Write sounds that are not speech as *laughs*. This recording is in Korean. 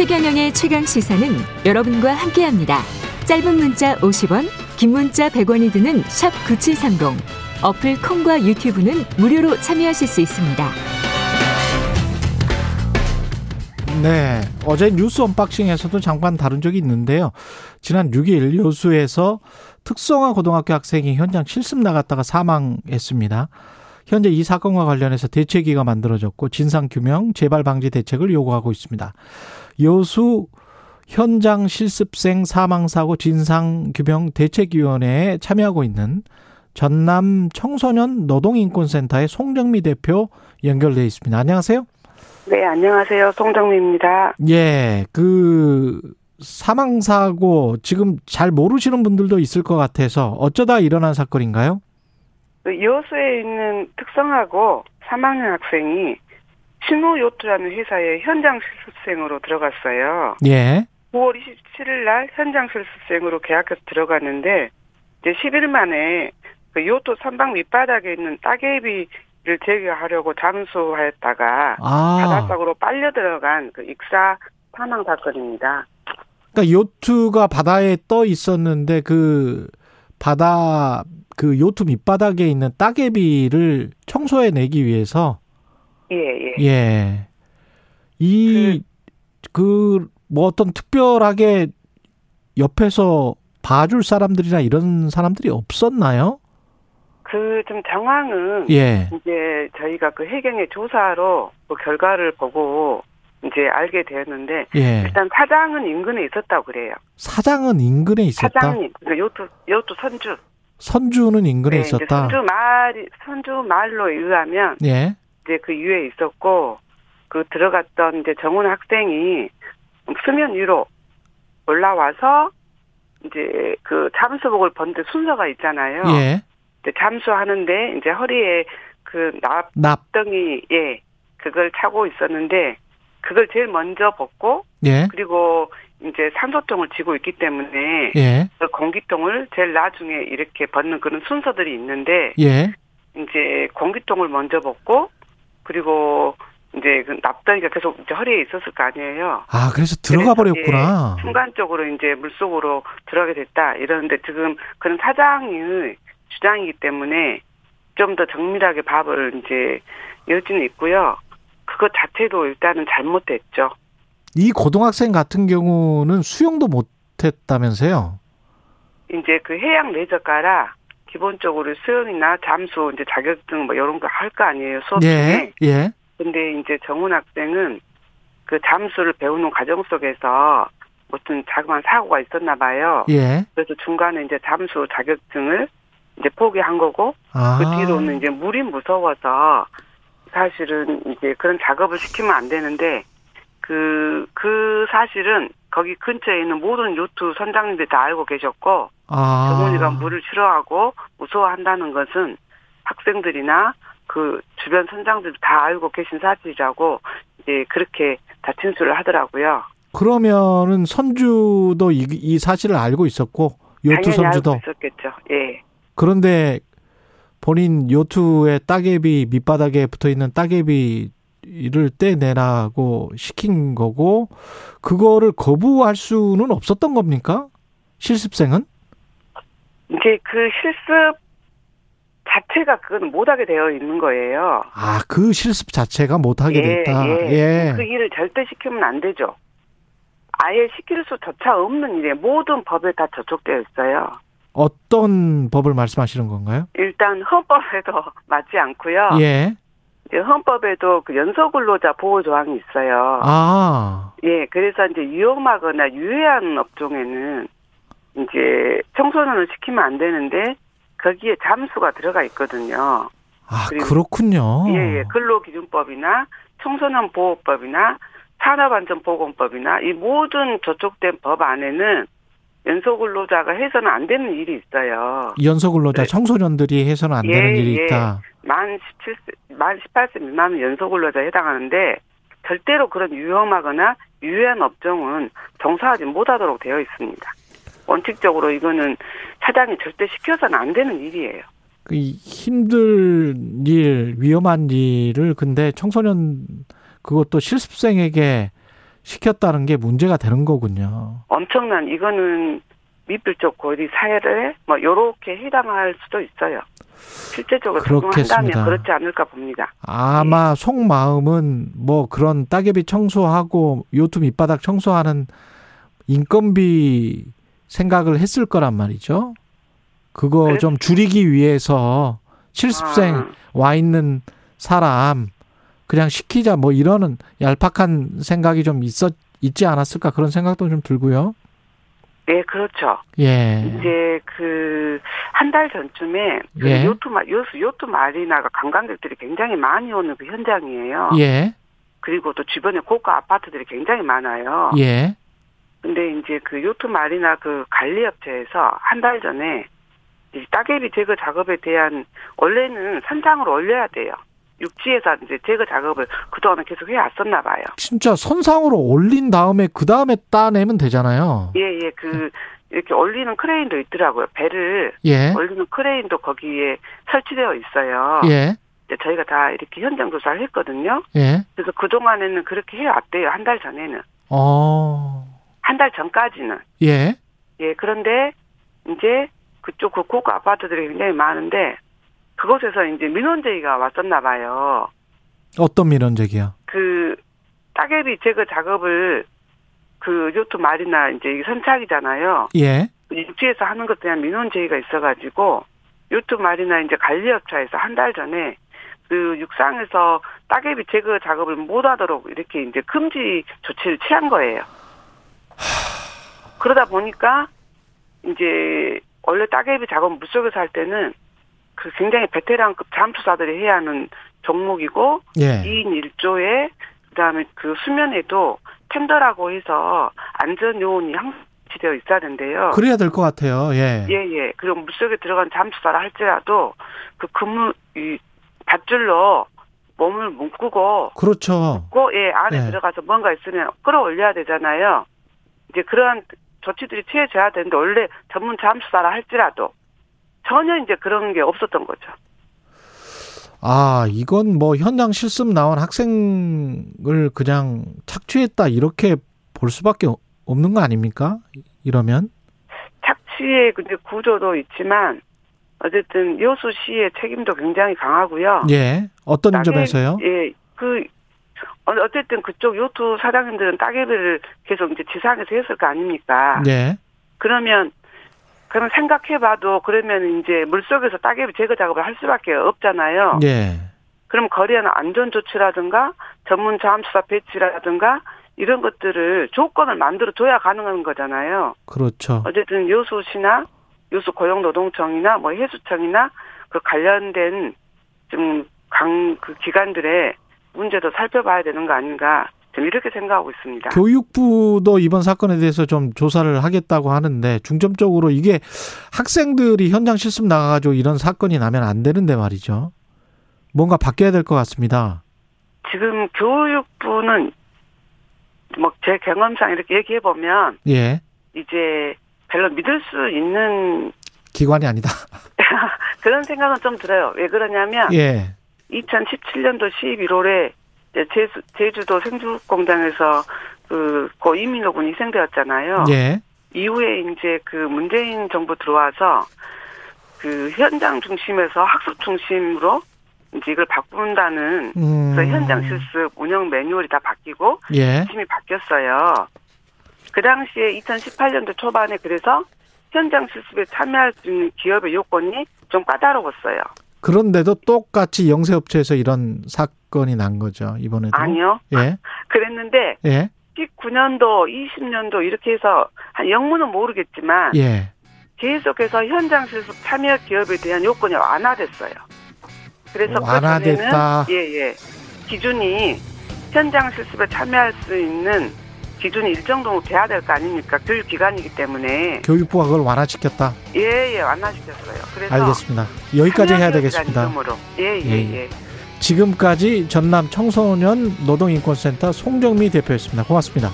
최경영의 최강 시사는 여러분과 함께합니다. 짧은 문자 50원, 긴 문자 100원이 드는 샵 9730. 어플 콩과 유튜브는 무료로 참여하실 수 있습니다. 네. 어제 뉴스 언박싱에서도 잠깐 다룬 적이 있는데요. 지난 6일 여수에서 특성화 고등학교 학생이 현장 실습 나갔다가 사망했습니다. 현재 이 사건과 관련해서 대책위가 만들어졌고 진상규명, 재발 방지 대책을 요구하고 있습니다. 여수 현장 실습생 사망사고 진상규명 대책위원회에 참여하고 있는 전남 청소년 노동인권센터의 송정미 대표 연결돼 있습니다. 안녕하세요. 네, 안녕하세요. 송정미입니다. 예, 그 사망사고 지금 잘 모르시는 분들도 있을 것 같아서 어쩌다 일어난 사건인가요? 그 여수에 있는 특성하고 3학년 학생이 신호요트라는 회사에 현장 실습생으로 들어갔어요. 예. 9월 27일 날 현장 실습생으로 계약해서 들어갔는데 이제 10일 만에 그 요트 선박 밑바닥에 있는 따개비를 제거하려고 잠수하였다가 아. 바닷속으로 빨려 들어간 그 익사 사망 사건입니다. 그러니까 요트가 바다에 떠 있었는데 그 바다 그 요트 밑바닥에 있는 따개비를 청소해 내기 위해서 예, 예. 예. 이 그 뭐 어떤 특별하게 옆에서 봐줄 사람들이나 이런 사람들이 없었나요? 그 좀 정황은 예. 이제 저희가 그 해경의 조사로 그 결과를 보고 이제 알게 되었는데 예. 일단 사장은 인근에 있었다고 그래요. 사장은 인근에 있었다. 사장님, 그 요트 요트 선주. 선주는 인근에 네, 있었다. 선주 말 선주 말로 의하면 예. 이제 그 위에 있었고 그 들어갔던 이제 정훈 학생이 수면 위로 올라와서 이제 그 잠수복을 벗는 순서가 있잖아요. 예. 이제 잠수하는데 이제 허리에 그 납, 납. 덩이 예 그걸 차고 있었는데 그걸 제일 먼저 벗고 예. 그리고 이제 산소통을 쥐고 있기 때문에 예. 그 공기통을 제일 나중에 이렇게 벗는 그런 순서들이 있는데 예. 이제 공기통을 먼저 벗고 그리고 이제 그 납덩이가 계속 이제 허리에 있었을 거 아니에요. 아, 그래서 들어가 그래서 버렸구나. 이제 순간적으로 이제 물 속으로 들어가게 됐다 이러는데 지금 그런 사장의 주장이기 때문에 좀 더 정밀하게 밥을 이제 여지는 있고요. 그것 자체도 일단은 잘못됐죠. 이 고등학생 같은 경우는 수영도 못 했다면서요? 이제 그 해양 레저가라 기본적으로 수영이나 잠수 이제 자격증 뭐 이런 거 할 거 아니에요 수업 중에. 예. 예. 근데 이제 정훈 학생은 그 잠수를 배우는 과정 속에서 무슨 자그마한 사고가 있었나 봐요. 예. 그래서 중간에 이제 잠수 자격증을 이제 포기한 거고 아. 그 뒤로는 이제 물이 무서워서 사실은 이제 그런 작업을 시키면 안 되는데 그, 그 사실은 거기 근처에 있는 모든 요트 선장님들이 다 알고 계셨고 아. 정훈이가 물을 싫어하고 무서워한다는 것은 학생들이나 그 주변 선장들도 다 알고 계신 사실이라고 이제 그렇게 다 진술을 하더라고요. 그러면은 선주도 이, 이 사실을 알고 있었고 요트 선주도 알고 있었겠죠. 예. 그런데 본인 요트의 따개비 밑바닥에 붙어 있는 따개비 를 떼내라고 시킨 거고 그거를 거부할 수는 없었던 겁니까? 실습생은? 이제 그 실습 자체가 그건 못하게 되어 있는 거예요. 아, 그 실습 자체가 못하게 예, 됐다. 예. 예. 그 일을 절대 시키면 안 되죠. 아예 시킬 수조차 없는 일에 모든 법에 다 저촉되어 있어요. 어떤 법을 말씀하시는 건가요? 일단 헌법에도 *laughs* 맞지 않고요. 예. 헌법에도 그 연소근로자 보호 조항이 있어요. 아, 예, 그래서 이제 위험하거나 유해한 업종에는 이제 청소년을 시키면 안 되는데 거기에 잠수가 들어가 있거든요. 아, 그렇군요. 예, 예. 근로기준법이나 청소년 보호법이나 산업안전보건법이나 이 모든 저촉된 법 안에는 연소근로자가 해서는 안 되는 일이 있어요. 연소근로자 네. 청소년들이 해서는 안 예, 되는 일이 예. 있다. 만 17세, 만 18세 미만은 연소근로자에 해당하는데 절대로 그런 위험하거나 유해한 업종은 종사하지 못하도록 되어 있습니다. 원칙적으로 이거는 사장이 절대 시켜서는 안 되는 일이에요. 그 힘든 일, 위험한 일을 근데 청소년 그것도 실습생에게 시켰다는 게 문제가 되는 거군요. 엄청난 이거는 미필적 고리 사회를 뭐 요렇게 해당할 수도 있어요. 실제적으로 그렇겠습니다. 그렇지 않을까 봅니다. 아마 속마음은 뭐 그런 따개비 청소하고 요트 밑바닥 청소하는 인건비 생각을 했을 거란 말이죠. 그거 그래서- 좀 줄이기 위해서 70생 아, 와 있는 사람 그냥 시키자 뭐 이러는 얄팍한 생각이 좀 있었 있지 않았을까 그런 생각도 좀 들고요. 네, 그렇죠. 예. 이제 그 한 달 전쯤에 그 예. 요트 마 요트 요트 마리나가 관광객들이 굉장히 많이 오는 그 현장이에요. 예. 그리고 또 주변에 고가 아파트들이 굉장히 많아요. 예. 근데 이제 그 요트 마리나 그 관리업체에서 한 달 전에 이 따개비 제거 작업에 대한 원래는 선장으로 올려야 돼요. 육지에서 이제 제거 작업을 그동안은 계속 해왔었나 봐요. 진짜 선상으로 올린 다음에 그 다음에 따내면 되잖아요. 예, 예, 그 이렇게 올리는 크레인도 있더라고요. 배를 예. 올리는 크레인도 거기에 설치되어 있어요. 예. 이제 저희가 다 이렇게 현장 조사를 했거든요. 예. 그래서 그 동안에는 그렇게 해왔대요. 한 달 전에는. 어. 한 달 전까지는. 예. 예, 그런데 이제 그쪽 그 고가 아파트들이 굉장히 많은데 그곳에서 이제 민원 제의가 왔었나 봐요. 어떤 민원적이요? 그 따개비 제거 작업을 그 요트 말이나 이제 선착이잖아요. 예. 육지에서 하는 것에 대한 민원 제의가 있어가지고 요트 말이나 이제 관리업체에서 한 달 전에 그 육상에서 따개비 제거 작업을 못하도록 이렇게 이제 금지 조치를 취한 거예요. 그러다 보니까 이제 원래 따개비 작업 물속에서 할 때는 그 굉장히 베테랑급 잠수사들이 해야 하는 종목이고 예. 2인 1조에 그다음에 그 수면에도 텐더라고 해서 안전 요원이 항상 되어 있어야 된대요. 그래야 될 것 같아요. 예. 예, 예. 그리고 물속에 들어간 잠수사라 할지라도 그 그물, 이 밧줄로 몸을 묶고, 그렇죠. 고, 예, 안에 네. 들어가서 뭔가 있으면 끌어올려야 되잖아요. 이제 그러한 조치들이 취해져야 되는데, 원래 전문 잠수사라 할지라도 전혀 이제 그런 게 없었던 거죠. 아, 이건 뭐 현장 실습 나온 학생을 그냥 착취했다 이렇게 볼 수밖에 없는 거 아닙니까? 이러면 착취의 근데 구조도 있지만, 어쨌든 여수 시의 책임도 굉장히 강하고요. 예. 어떤 따개- 점에서요? 예, 그 어, 어쨌든 그쪽 요트 사장님들은 따개비를 계속 이제 지상에서 했을 거 아닙니까? 예. 그러면 그러면 생각해봐도 그러면 이제 물 속에서 따개비 제거 작업을 할 수밖에 없잖아요. 예. 그럼 거리에는 안전 조치라든가 전문 잠수사 배치라든가 이런 것들을 조건을 만들어 줘야 가능한 거잖아요. 그렇죠. 어쨌든 여수시나 여수 고용노동청이나 뭐 해수청이나 그 관련된 좀 강 그 기관들의 문제도 살펴봐야 되는 거 아닌가 좀 이렇게 생각하고 있습니다. 교육부도 이번 사건에 대해서 좀 조사를 하겠다고 하는데 중점적으로 이게 학생들이 현장 실습 나가가지고 이런 사건이 나면 안 되는데 말이죠. 뭔가 바뀌어야 될 것 같습니다. 지금 교육부는 뭐 제 경험상 이렇게 얘기해 보면 예. 이제 별로 믿을 수 있는 기관이 아니다. *laughs* 그런 생각은 좀 들어요. 왜 그러냐면 예. 2017년도 11월에 제주, 제주도 생주공장에서 그, 고 이민호 군이 희생되었잖아요. 예. 이후에 이제 그 문재인 정부 들어와서 그 현장 중심에서 학습 중심으로 이제 이걸 바꾼다는 음. 그래서 현장 실습 운영 매뉴얼이 다 바뀌고 예. 팀이 바뀌었어요. 그 당시에 2018년도 초반에 그래서 현장 실습에 참여할 수 있는 기업의 요건이 좀 까다로웠어요. 그런데도 똑같이 영세업체에서 이런 사건이 난 거죠, 이번에도. 아니요. 예. 그랬는데 예. 19년도, 20년도 이렇게 해서 한 영문은 모르겠지만 예. 계속해서 현장 실습 참여 기업에 대한 요건이 완화됐어요. 그래서 그 완화됐다. 예예 기준이 현장 실습에 참여할 수 있는 기준이 일정 정도 돼야 될 거 아닙니까? 교육 기관이기 때문에 교육부가 그걸 완화시켰다. 예 예 완화시켰어요. 그래서 알겠습니다. 여기까지 해야 되겠습니다. 기업이라는 이름으로 예예 예, 예. 지금까지 전남 청소년 노동인권센터 송정미 대표였습니다. 고맙습니다.